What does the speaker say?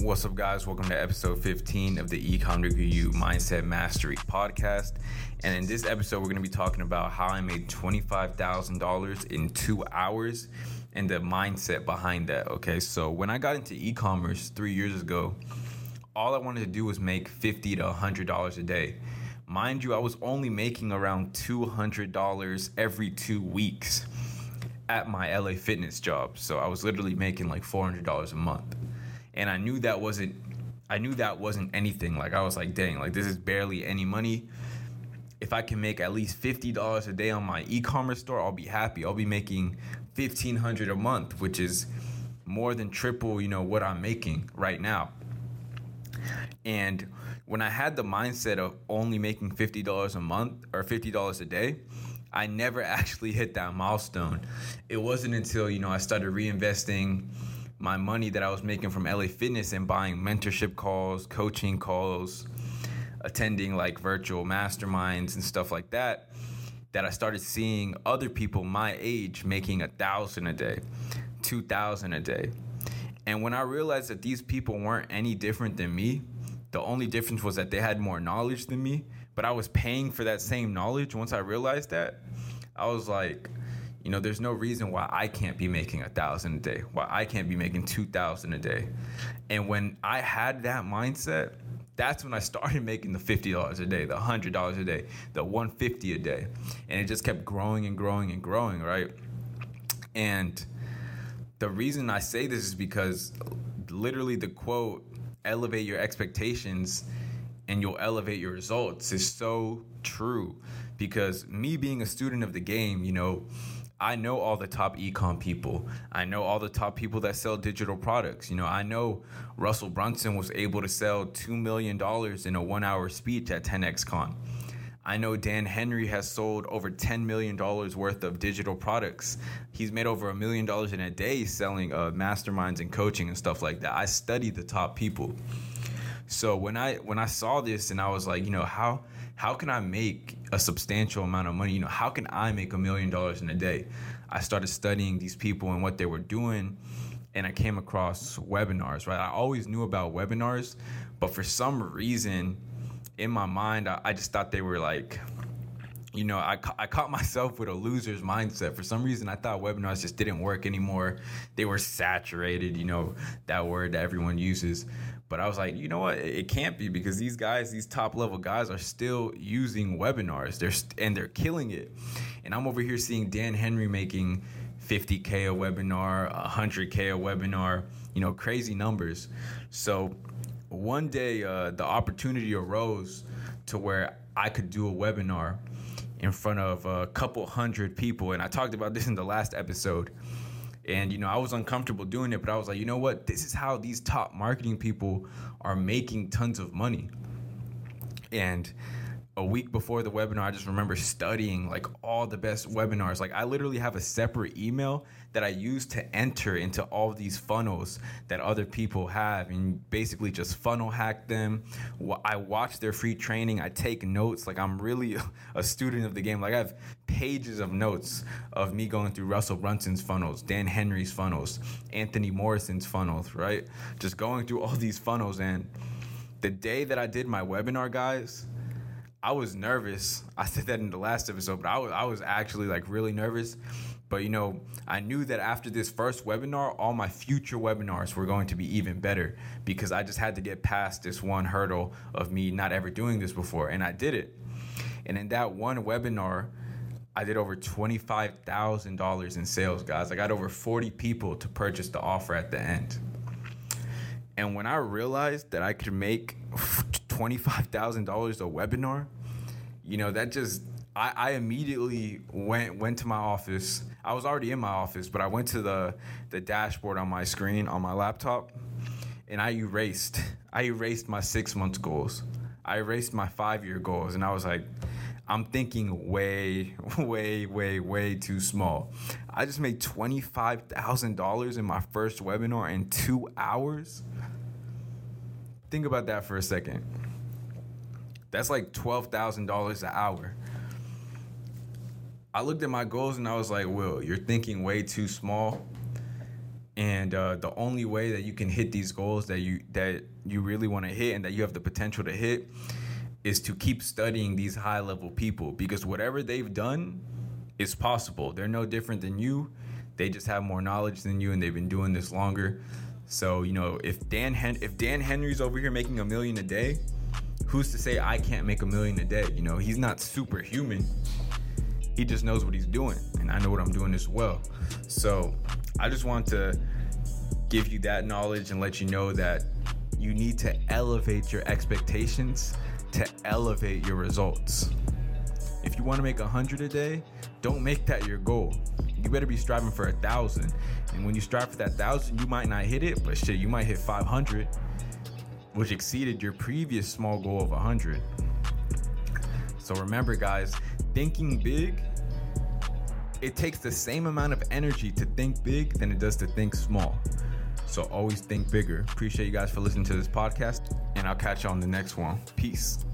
What's up, guys? Welcome to episode 15 of the Ecom Degree Mindset Mastery podcast. And in this episode, we're going to be talking about how I made $25,000 in two hours and the mindset behind that. Okay, so when I got into e commerce three years ago, all I wanted to do was make 50 to $100 a day. Mind you, I was only making around $200 every two weeks at my LA fitness job. So I was literally making like $400 a month and I knew that wasn't I knew that wasn't anything. Like I was like, dang, like this is barely any money. If I can make at least fifty dollars a day on my e-commerce store, I'll be happy. I'll be making fifteen hundred a month, which is more than triple, you know, what I'm making right now. And when I had the mindset of only making fifty dollars a month or fifty dollars a day, I never actually hit that milestone. It wasn't until you know I started reinvesting my money that I was making from LA Fitness and buying mentorship calls, coaching calls, attending like virtual masterminds and stuff like that, that I started seeing other people my age making a thousand a day, two thousand a day. And when I realized that these people weren't any different than me, the only difference was that they had more knowledge than me, but I was paying for that same knowledge. Once I realized that, I was like, you know, there's no reason why I can't be making a thousand a day, why I can't be making two thousand a day. And when I had that mindset, that's when I started making the fifty dollars a day, the hundred dollars a day, the one fifty a day, and it just kept growing and growing and growing, right? And the reason I say this is because literally the quote "elevate your expectations." and you'll elevate your results is so true because me being a student of the game, you know, I know all the top ecom people. I know all the top people that sell digital products. You know, I know Russell Brunson was able to sell $2 million in a one hour speech at 10X Con. I know Dan Henry has sold over $10 million worth of digital products. He's made over a million dollars in a day selling uh, masterminds and coaching and stuff like that. I study the top people. So when I when I saw this and I was like, you know, how how can I make a substantial amount of money? You know, how can I make a million dollars in a day? I started studying these people and what they were doing, and I came across webinars, right? I always knew about webinars, but for some reason in my mind, I, I just thought they were like, you know, I, I caught myself with a loser's mindset. For some reason, I thought webinars just didn't work anymore. They were saturated, you know, that word that everyone uses. But I was like, you know what? It can't be because these guys, these top level guys, are still using webinars. They're st- and they're killing it. And I'm over here seeing Dan Henry making 50k a webinar, 100k a webinar. You know, crazy numbers. So one day, uh, the opportunity arose to where I could do a webinar in front of a couple hundred people, and I talked about this in the last episode and, you know, I was uncomfortable doing it, but I was like, you know what? This is how these top marketing people are making tons of money. And a week before the webinar, I just remember studying like all the best webinars. Like I literally have a separate email that I use to enter into all these funnels that other people have and basically just funnel hack them. I watch their free training. I take notes. Like I'm really a student of the game. Like I have pages of notes of me going through Russell Brunson's funnels, Dan Henry's funnels, Anthony Morrison's funnels, right? Just going through all these funnels. And the day that I did my webinar, guys, I was nervous. I said that in the last episode, but I was, I was actually like really nervous. But you know, I knew that after this first webinar, all my future webinars were going to be even better because I just had to get past this one hurdle of me not ever doing this before. And I did it. And in that one webinar, I did over $25,000 in sales, guys. I got over 40 people to purchase the offer at the end. And when I realized that I could make $25,000 a webinar, you know, that just I, I, immediately went went to my office. I was already in my office, but I went to the the dashboard on my screen on my laptop and I erased I erased my 6 months goals. I erased my 5 year goals and I was like I'm thinking way way way way too small. I just made $25,000 in my first webinar in 2 hours. Think about that for a second. That's like $12,000 an hour. I looked at my goals and I was like, Will, you're thinking way too small. and uh, the only way that you can hit these goals that you that you really want to hit and that you have the potential to hit is to keep studying these high level people because whatever they've done is possible. They're no different than you. They just have more knowledge than you and they've been doing this longer. So, you know, if Dan Hen- if Dan Henry's over here making a million a day, who's to say I can't make a million a day? You know, he's not superhuman. He just knows what he's doing and I know what I'm doing as well. So, I just want to give you that knowledge and let you know that you need to elevate your expectations to elevate your results. If you want to make a hundred a day, don't make that your goal. You better be striving for a thousand. And when you strive for that thousand, you might not hit it, but shit, you might hit 500, which exceeded your previous small goal of 100. So remember, guys, thinking big, it takes the same amount of energy to think big than it does to think small. So always think bigger. Appreciate you guys for listening to this podcast, and I'll catch you on the next one. Peace.